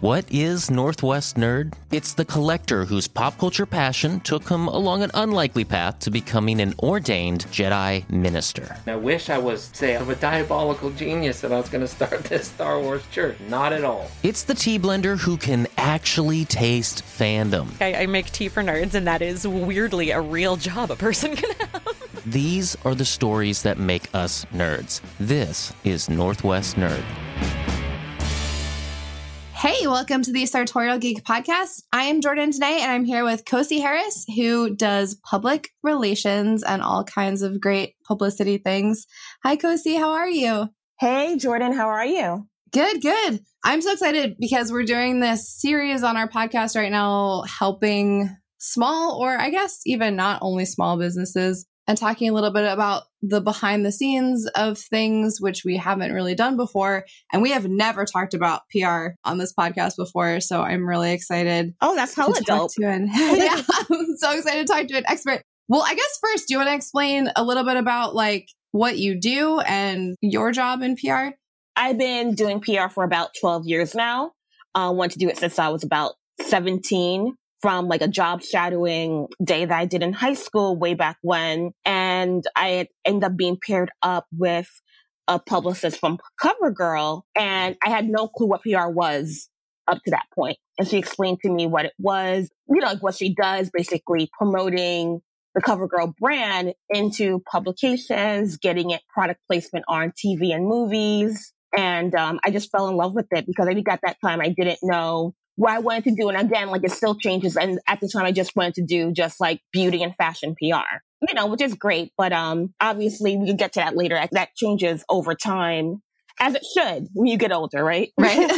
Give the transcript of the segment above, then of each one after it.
What is Northwest Nerd? It's the collector whose pop culture passion took him along an unlikely path to becoming an ordained Jedi minister. I wish I was, say, I'm a diabolical genius and I was going to start this Star Wars church. Not at all. It's the tea blender who can actually taste fandom. I, I make tea for nerds, and that is weirdly a real job a person can have. These are the stories that make us nerds. This is Northwest Nerd. Hey, welcome to the Sartorial Geek Podcast. I am Jordan today, and I'm here with Kosi Harris, who does public relations and all kinds of great publicity things. Hi, Kosi. How are you? Hey, Jordan. How are you? Good, good. I'm so excited because we're doing this series on our podcast right now, helping small, or I guess even not only small businesses and talking a little bit about the behind the scenes of things, which we haven't really done before. And we have never talked about PR on this podcast before. So I'm really excited. Oh, that's hella dope. talk to an, yeah, I'm so excited to talk to an expert. Well, I guess first, do you want to explain a little bit about like what you do and your job in PR? I've been doing PR for about 12 years now. I uh, want to do it since I was about 17 from like a job shadowing day that I did in high school way back when. And I ended up being paired up with a publicist from CoverGirl. And I had no clue what PR was up to that point. And she explained to me what it was, you know, like what she does, basically promoting the CoverGirl brand into publications, getting it product placement on TV and movies. And um, I just fell in love with it because I think at that time I didn't know what I wanted to do. And again, like it still changes. And at the time, I just wanted to do just like beauty and fashion PR, you know, which is great. But um, obviously, we can get to that later. That changes over time, as it should when you get older, right? Right.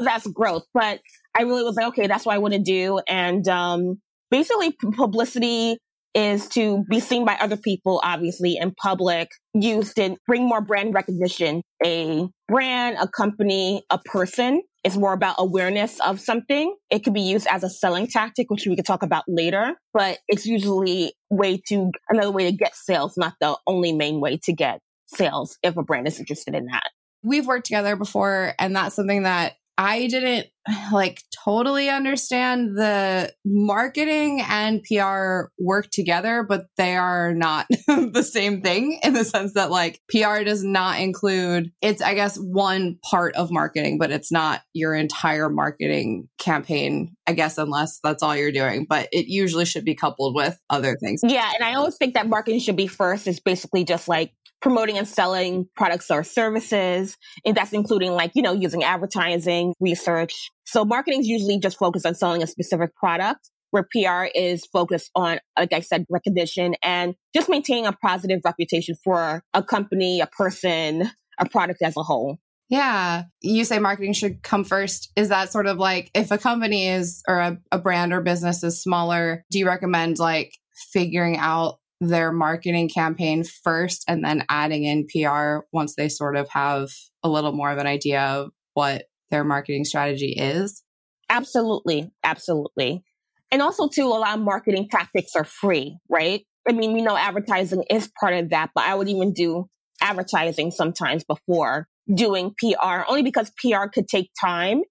that's growth. But I really was like, okay, that's what I want to do. And um, basically, publicity is to be seen by other people, obviously, in public, used to bring more brand recognition. A brand, a company, a person more about awareness of something. It could be used as a selling tactic, which we could talk about later, but it's usually way to another way to get sales, not the only main way to get sales if a brand is interested in that. We've worked together before, and that's something that I didn't like totally understand the marketing and PR work together, but they are not the same thing in the sense that like PR does not include it's I guess one part of marketing, but it's not your entire marketing campaign, I guess unless that's all you're doing, but it usually should be coupled with other things. Yeah, and I always think that marketing should be first. It's basically just like promoting and selling products or services. And that's including like, you know, using advertising, research. So marketing is usually just focused on selling a specific product where PR is focused on, like I said, recognition and just maintaining a positive reputation for a company, a person, a product as a whole. Yeah. You say marketing should come first. Is that sort of like if a company is or a, a brand or business is smaller, do you recommend like figuring out their marketing campaign first and then adding in PR once they sort of have a little more of an idea of what their marketing strategy is? Absolutely. Absolutely. And also, too, a lot of marketing tactics are free, right? I mean, we know advertising is part of that, but I would even do advertising sometimes before doing PR, only because PR could take time.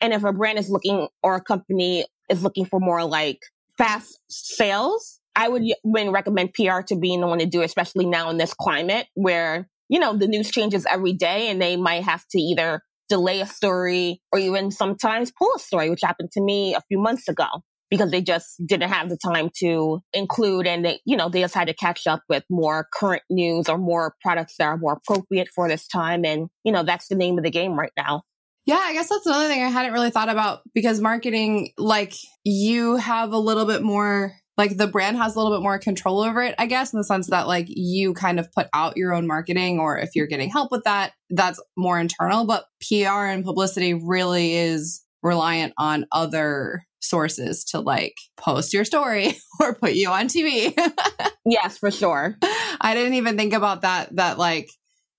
And if a brand is looking or a company is looking for more like fast sales, I would recommend PR to being the one to do, especially now in this climate where, you know, the news changes every day and they might have to either delay a story or even sometimes pull a story, which happened to me a few months ago because they just didn't have the time to include and they, you know, they just had to catch up with more current news or more products that are more appropriate for this time. And, you know, that's the name of the game right now. Yeah, I guess that's another thing I hadn't really thought about because marketing, like you have a little bit more like the brand has a little bit more control over it, I guess, in the sense that like you kind of put out your own marketing, or if you're getting help with that, that's more internal. But PR and publicity really is reliant on other sources to like post your story or put you on TV. yes, for sure. I didn't even think about that, that like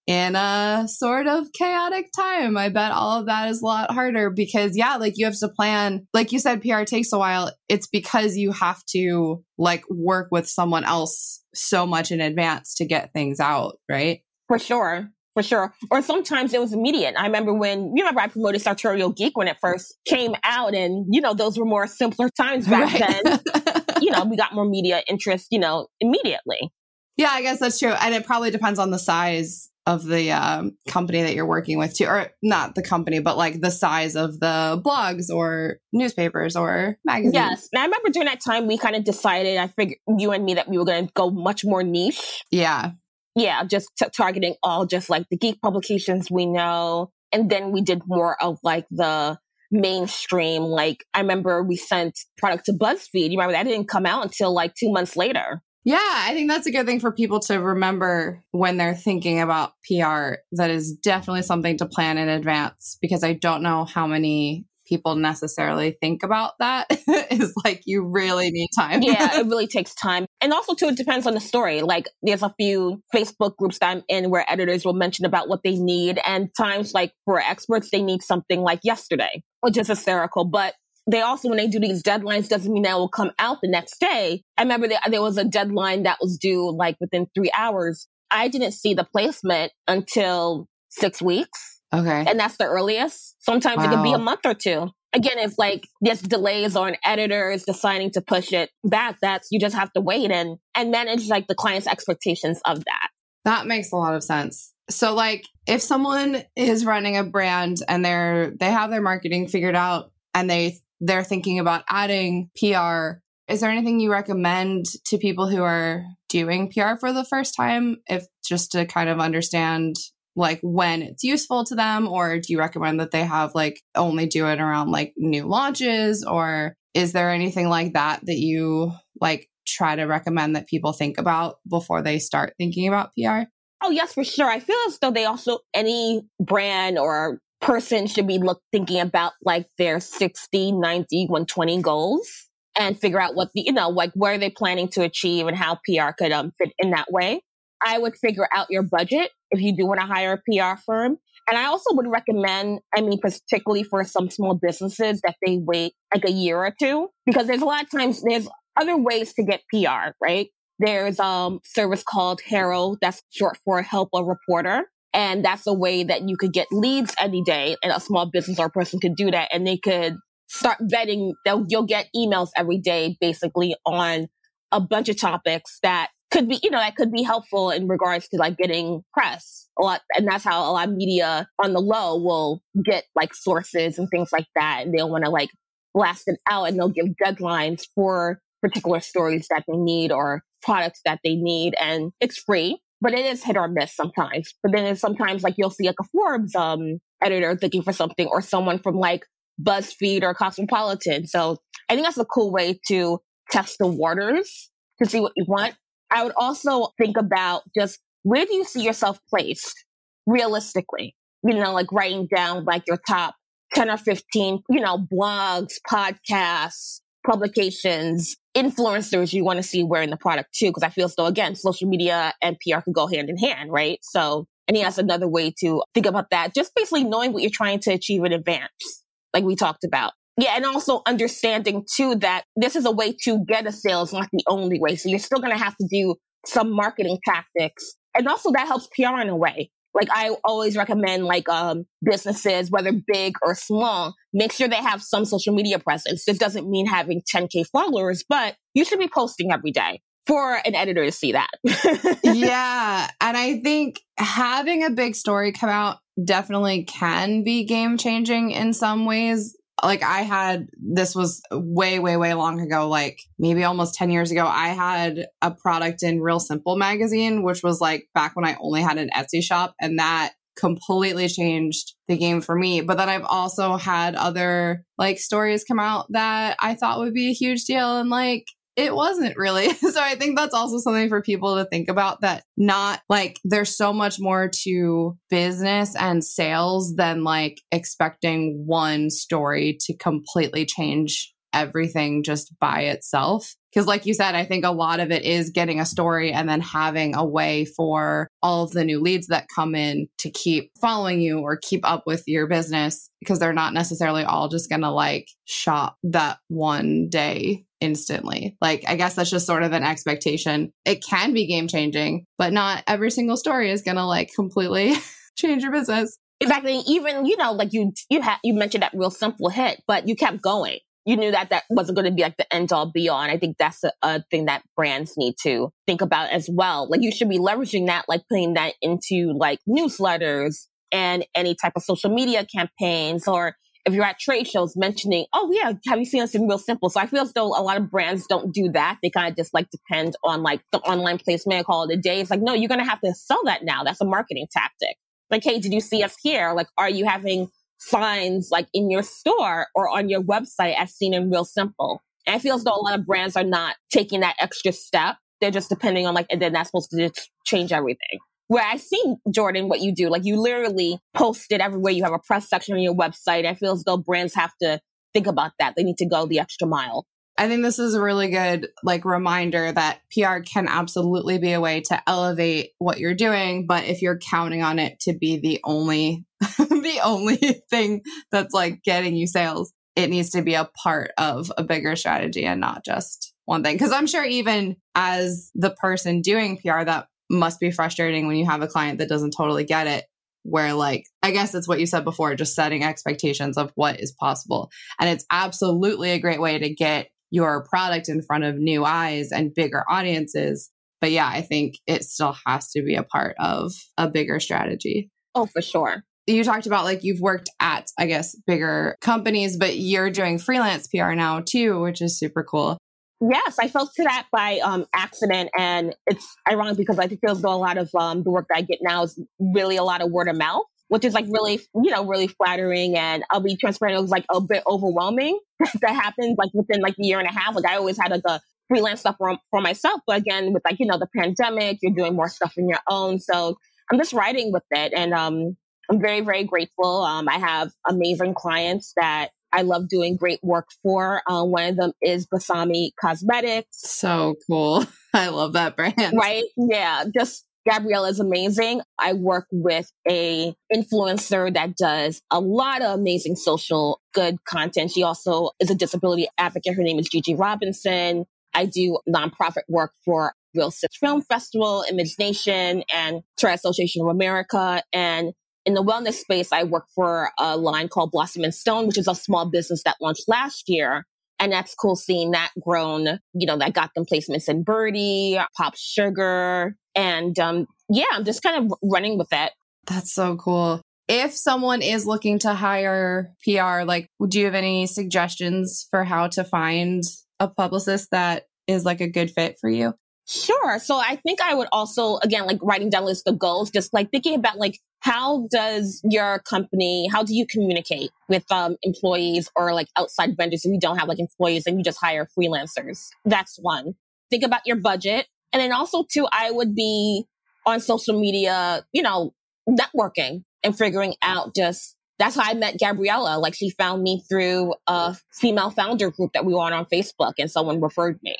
in a sort of chaotic time. I bet all of that is a lot harder because, yeah, like you have to plan. Like you said, PR takes a while. It's because you have to like work with someone else so much in advance to get things out, right? For sure. For sure. Or sometimes it was immediate. I remember when, you remember I promoted Sartorial Geek when it first came out and, you know, those were more simpler times back Right. then. you know, we got more media interest, you know, immediately. Yeah, I guess that's true. And it probably depends on the size of the um, company that you're working with, too. Or not the company, but like the size of the blogs or newspapers or magazines. Yes. And I remember during that time, we kind of decided, I figured you and me, that we were going to go much more niche. Yeah. Yeah, just t- targeting all just like the geek publications we know. And then we did more of like the mainstream. Like I remember we sent product to BuzzFeed. You remember that didn't come out until like two months later. Yeah, I think that's a good thing for people to remember when they're thinking about PR. That is definitely something to plan in advance because I don't know how many people necessarily think about that. is like you really need time. yeah, it really takes time. And also too, it depends on the story. Like there's a few Facebook groups that I'm in where editors will mention about what they need. And times like for experts, they need something like yesterday, which is hysterical. But they also, when they do these deadlines, doesn't mean that will come out the next day. I remember that there was a deadline that was due like within three hours. I didn't see the placement until six weeks. okay. And that's the earliest. Sometimes it could be a month or two. Again, if like there's delays or an editor is deciding to push it back, that's you just have to wait and and manage like the client's expectations of that. That makes a lot of sense. So like if someone is running a brand and they're they have their marketing figured out and they they're thinking about adding PR, is there anything you recommend to people who are doing PR for the first time if just to kind of understand like when it's useful to them or do you recommend that they have like only do it around like new launches or is there anything like that that you like try to recommend that people think about before they start thinking about PR? Oh yes, for sure. I feel as though they also any brand or person should be look thinking about like their 60, 90, 120 goals and figure out what the you know, like where are they planning to achieve and how PR could um fit in that way. I would figure out your budget if you do want to hire a PR firm. And I also would recommend, I mean, particularly for some small businesses that they wait like a year or two, because there's a lot of times there's other ways to get PR, right? There's um service called HARO, that's short for Help a Reporter. And that's a way that you could get leads any day and a small business or person could do that and they could start vetting. They'll, you'll get emails every day basically on a bunch of topics that could be, you know, that could be helpful in regards to like getting press a lot. And that's how a lot of media on the low will get like sources and things like that. And they'll want to like blast it out and they'll give deadlines for particular stories that they need or products that they need. And it's free, but it is hit or miss sometimes. But then sometimes like you'll see like a Forbes, um, editor looking for something or someone from like BuzzFeed or Cosmopolitan. So I think that's a cool way to test the waters to see what you want. I would also think about just where do you see yourself placed realistically? You know, like writing down like your top 10 or 15, you know, blogs, podcasts, publications, influencers you want to see wearing the product too. Cause I feel so again, social media and PR could go hand in hand, right? So I think that's another way to think about that. Just basically knowing what you're trying to achieve in advance, like we talked about. Yeah, and also understanding too that this is a way to get a sale. It's not the only way. So you're still going to have to do some marketing tactics. And also that helps PR in a way. Like I always recommend like um businesses, whether big or small, make sure they have some social media presence. This doesn't mean having 10k followers, but you should be posting every day for an editor to see that. yeah. And I think having a big story come out definitely can be game changing in some ways. Like I had, this was way, way, way long ago, like maybe almost 10 years ago. I had a product in Real Simple magazine, which was like back when I only had an Etsy shop. And that completely changed the game for me. But then I've also had other like stories come out that I thought would be a huge deal. And like, it wasn't really. so I think that's also something for people to think about that not like there's so much more to business and sales than like expecting one story to completely change everything just by itself. Because, like you said, I think a lot of it is getting a story and then having a way for all of the new leads that come in to keep following you or keep up with your business because they're not necessarily all just going to like shop that one day instantly. Like, I guess that's just sort of an expectation. It can be game changing, but not every single story is going to like completely change your business. Exactly. Even, you know, like you, you had, you mentioned that real simple hit, but you kept going. You knew that that wasn't going to be like the end all be all. And I think that's a, a thing that brands need to think about as well. Like you should be leveraging that, like putting that into like newsletters and any type of social media campaigns or if you're at trade shows mentioning, oh yeah, have you seen us in real simple? So I feel as though a lot of brands don't do that. They kind of just like depend on like the online placement, call it a day. It's like, no, you're going to have to sell that now. That's a marketing tactic. Like, hey, did you see us here? Like, are you having signs like in your store or on your website as seen in real simple? And I feel as though a lot of brands are not taking that extra step. They're just depending on like, and then that's supposed to change everything. Where I see Jordan, what you do, like you literally post it everywhere. You have a press section on your website. I feel as though brands have to think about that. They need to go the extra mile. I think this is a really good like reminder that PR can absolutely be a way to elevate what you're doing, but if you're counting on it to be the only the only thing that's like getting you sales, it needs to be a part of a bigger strategy and not just one thing. Cuz I'm sure even as the person doing PR that must be frustrating when you have a client that doesn't totally get it where like I guess it's what you said before just setting expectations of what is possible. And it's absolutely a great way to get your product in front of new eyes and bigger audiences. But yeah, I think it still has to be a part of a bigger strategy. Oh, for sure. You talked about like you've worked at, I guess, bigger companies, but you're doing freelance PR now too, which is super cool. Yes, I fell to that by um, accident, and it's ironic because I feel as though a lot of um, the work that I get now is really a lot of word of mouth which is like really, you know, really flattering. And I'll be transparent. It was like a bit overwhelming that happened like within like a year and a half. Like I always had like a freelance stuff for, for myself. But again, with like, you know, the pandemic, you're doing more stuff on your own. So I'm just writing with it. And, um, I'm very, very grateful. Um, I have amazing clients that I love doing great work for. Uh, one of them is Besame Cosmetics. So cool. I love that brand. Right? Yeah. Just Gabrielle is amazing. I work with a influencer that does a lot of amazing social good content. She also is a disability advocate. Her name is Gigi Robinson. I do nonprofit work for Real Sis Film Festival, Image Nation, and Tourette Association of America. And in the wellness space, I work for a line called Blossom and Stone, which is a small business that launched last year. And that's cool seeing that grown, you know, that got them placements in Byrdie, Pop Sugar, and um, yeah, I'm just kind of running with that. That's so cool. If someone is looking to hire PR, like, do you have any suggestions for how to find a publicist that is like a good fit for you? Sure. So I think I would also, again, like writing down list of goals, just like thinking about like, how does your company, how do you communicate with um, employees or like outside vendors if you don't have like employees and you just hire freelancers? That's one. Think about your budget. And then also too, I would be on social media, you know, networking and figuring out just that's how I met Gabriella. Like she found me through a female founder group that we were on on Facebook and someone referred me.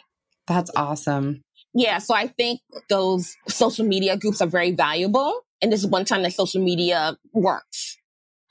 That's awesome. Yeah. So I think those social media groups are very valuable. And this is one time that social media works.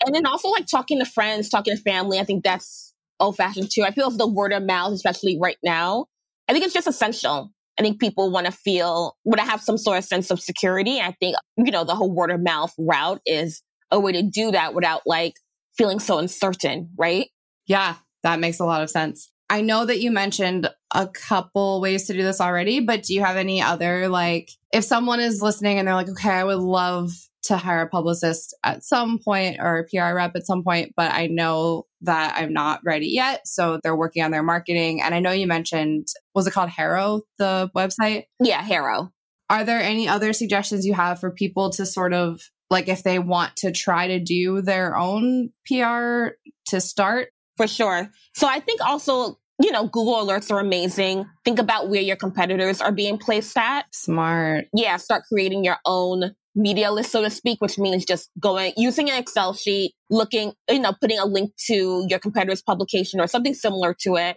And then also like talking to friends, talking to family. I think that's old fashioned too. I feel the word of mouth, especially right now, I think it's just essential. I think people want to feel, want to have some sort of sense of security. I think, you know, the whole word of mouth route is a way to do that without like feeling so uncertain, right? Yeah, that makes a lot of sense. I know that you mentioned a couple ways to do this already, but do you have any other like if someone is listening and they're like, okay, I would love to hire a publicist at some point or a PR rep at some point, but I know that I'm not ready yet. So they're working on their marketing. And I know you mentioned, was it called HARO, the website? Yeah, HARO. Are there any other suggestions you have for people to sort of like if they want to try to do their own PR to start? For sure. So I think also you know, Google alerts are amazing. Think about where your competitors are being placed at. Smart. Yeah, start creating your own media list, so to speak, which means just going, using an Excel sheet, looking, you know, putting a link to your competitor's publication or something similar to it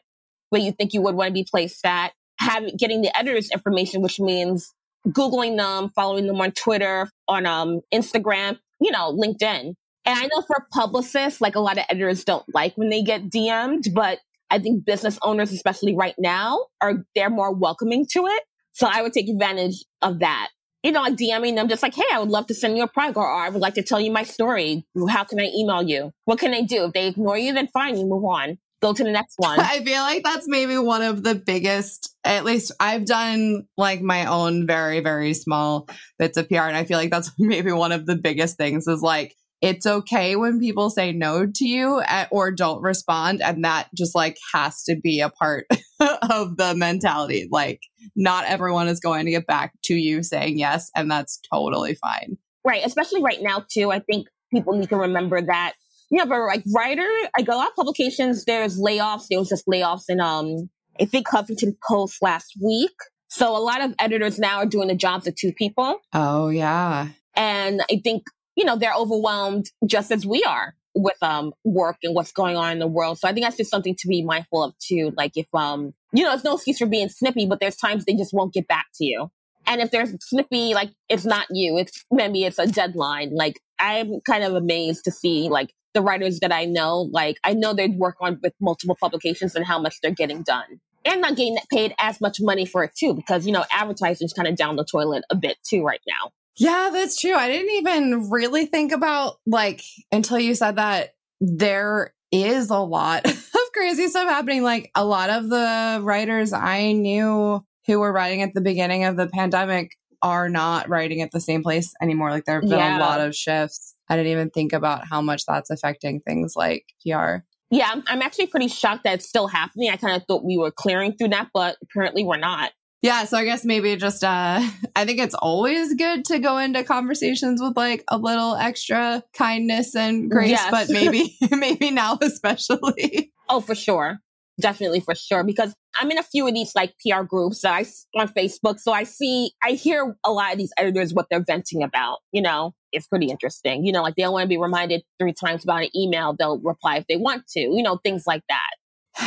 where you think you would want to be placed at. having getting the editor's information, which means Googling them, following them on Twitter, on um, Instagram, you know, LinkedIn. And I know for publicists, like a lot of editors don't like when they get DM'd, but I think business owners, especially right now, are they're more welcoming to it. So I would take advantage of that. You know, like DMing them just like, hey, I would love to send you a product or, or I would like to tell you my story. How can I email you? What can I do? If they ignore you, then fine, you move on go to the next one. I feel like that's maybe one of the biggest, at least I've done like my own very, very small bits of PR. And I feel like that's maybe one of the biggest things is like, it's okay when people say no to you at, or don't respond. And that just like has to be a part of the mentality. Like, not everyone is going to get back to you saying yes. And that's totally fine. Right. Especially right now, too. I think people need to remember that yeah, but like writer, like a lot of publications, there's layoffs. There was just layoffs in, um, I think Huffington Post last week. So a lot of editors now are doing the jobs of two people. Oh, yeah. And I think, you know, they're overwhelmed just as we are with um work and what's going on in the world. So I think that's just something to be mindful of too. Like if um you know, it's no excuse for being snippy, but there's times they just won't get back to you. And if there's snippy, like it's not you, it's maybe it's a deadline. Like I'm kind of amazed to see like the writers that I know, like I know they work on with multiple publications and how much they're getting done. And not getting paid as much money for it too, because you know, advertising's kind of down the toilet a bit too right now. Yeah, that's true. I didn't even really think about like until you said that there is a lot of crazy stuff happening. Like a lot of the writers I knew who were writing at the beginning of the pandemic are not writing at the same place anymore. Like there have been yeah. a lot of shifts. I didn't even think about how much that's affecting things like PR. Yeah, I'm actually pretty shocked that it's still happening. I kind of thought we were clearing through that, but apparently we're not. Yeah, so I guess maybe just uh I think it's always good to go into conversations with like a little extra kindness and grace, yes. but maybe maybe now especially. Oh, for sure definitely for sure because I'm in a few of these like PR groups that I on Facebook. So I see, I hear a lot of these editors what they're venting about. You know, it's pretty interesting. You know, like they don't want to be reminded three times about an email. They'll reply if they want to. You know, things like that.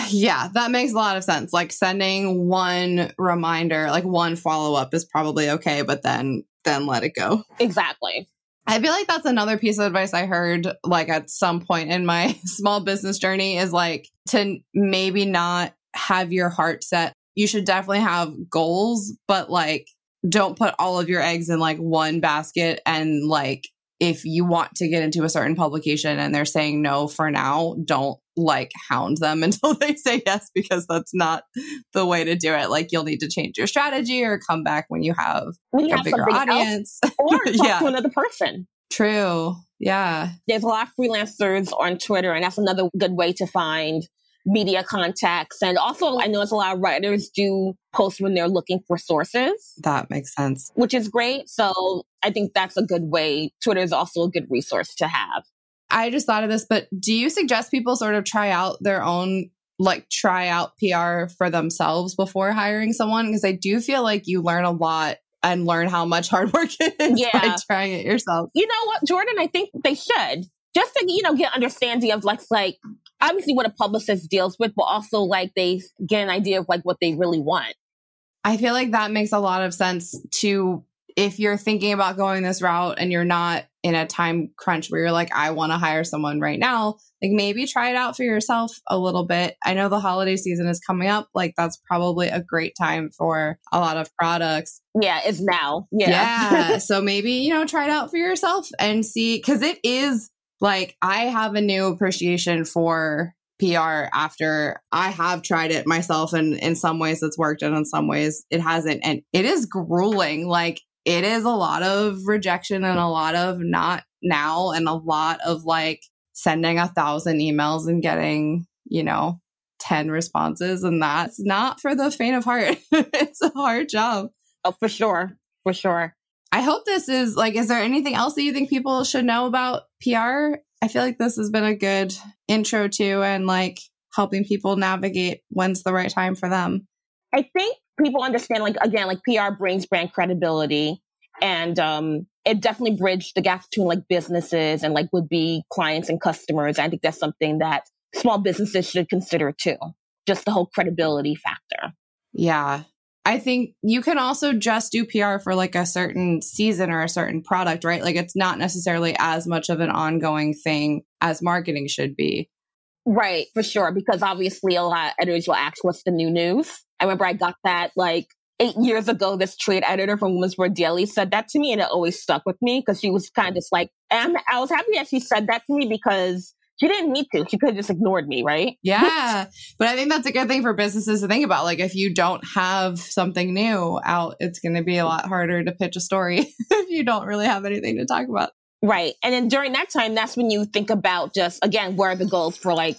Yeah, that makes a lot of sense. Like sending one reminder, like one follow up is probably okay, but then then let it go. Exactly. I feel like that's another piece of advice I heard like at some point in my small business journey is like to maybe not have your heart set. You should definitely have goals, but like don't put all of your eggs in like one basket and like if you want to get into a certain publication and they're saying no for now, don't like hound them until they say yes because that's not the way to do it. Like you'll need to change your strategy or come back when you have when you a have bigger audience or talk yeah. to another person. True. Yeah. There's a lot of freelancers on Twitter and that's another good way to find media contacts. And also, I notice a lot of writers do post when they're looking for sources. That makes sense. Which is great. So I think that's a good way. Twitter is also a good resource to have. I just thought of this, but do you suggest people sort of try out their own, like try out PR for themselves before hiring someone? Because I do feel like you learn a lot and learn how much hard work it is yeah. by trying it yourself. You know what, Jordan? I think they should just to you know get understanding of like like obviously what a publicist deals with, but also like they get an idea of like what they really want. I feel like that makes a lot of sense to if you're thinking about going this route and you're not in a time crunch where you're like, I want to hire someone right now, like maybe try it out for yourself a little bit. I know the holiday season is coming up. Like that's probably a great time for a lot of products. Yeah, it's now. Yeah. Yeah. so maybe, you know, try it out for yourself and see, because it is like I have a new appreciation for PR after I have tried it myself and in some ways it's worked and in some ways it hasn't. And it is grueling. Like it is a lot of rejection and a lot of not now and a lot of like sending a thousand emails and getting you know 10 responses and that's not for the faint of heart. It's a hard job. Oh for sure. For sure I hope this is like, is there anything else that you think people should know about PR? I feel like this has been a good intro to and like helping people navigate when's the right time for them. I think people understand, like, again, like PR brings brand credibility and um, it definitely bridged the gap between like businesses and like would be clients and customers. I think that's something that small businesses should consider too, just the whole credibility factor. Yeah. I think you can also just do PR for like a certain season or a certain product, right? Like it's not necessarily as much of an ongoing thing as marketing should be. Right, for sure. Because obviously a lot of editors will ask what's the new news. I remember I got that like eight years ago, this trade editor from Women's Wear Daily said that to me and it always stuck with me because she was kind of just like, and I was happy that she said that to me because she didn't need to. She could have just ignored me, right? Yeah. but I think that's a good thing for businesses to think about. Like, if you don't have something new out, it's going to be a lot harder to pitch a story if you don't really have anything to talk about. Right. And then during that time, that's when you think about just, again, where are the goals for like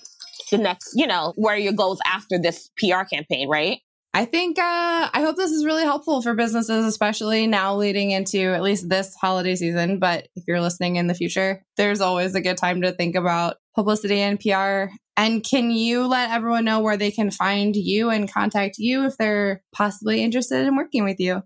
the next, you know, where are your goals after this PR campaign, right? I think uh, I hope this is really helpful for businesses, especially now leading into at least this holiday season. But if you're listening in the future, there's always a good time to think about publicity and PR. And can you let everyone know where they can find you and contact you if they're possibly interested in working with you?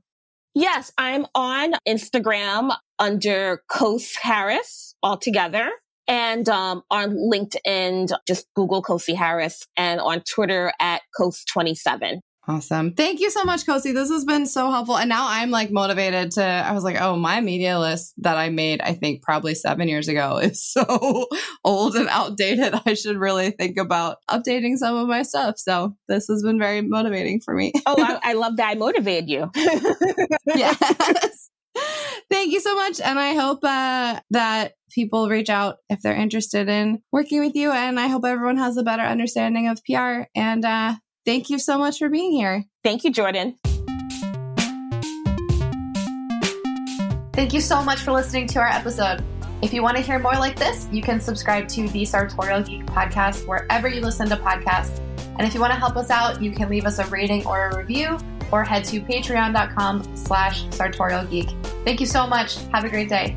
Yes, I'm on Instagram under Kos Harris altogether. And um, on LinkedIn, just Google Kosi Harris and on Twitter at Kos27. Awesome. Thank you so much, Kosi. This has been so helpful. And now I'm like motivated to, I was like, oh, my media list that I made, I think probably seven years ago is so old and outdated. I should really think about updating some of my stuff. So this has been very motivating for me. oh, I, I love that I motivated you. yes. Thank you so much. And I hope uh, that people reach out if they're interested in working with you. And I hope everyone has a better understanding of PR. And uh, Thank you so much for being here. Thank you, Jordan. Thank you so much for listening to our episode. If you want to hear more like this, you can subscribe to the Sartorial Geek podcast wherever you listen to podcasts. And if you want to help us out, you can leave us a rating or a review or head to patreon.com slash sartorialgeek. Thank you so much. Have a great day.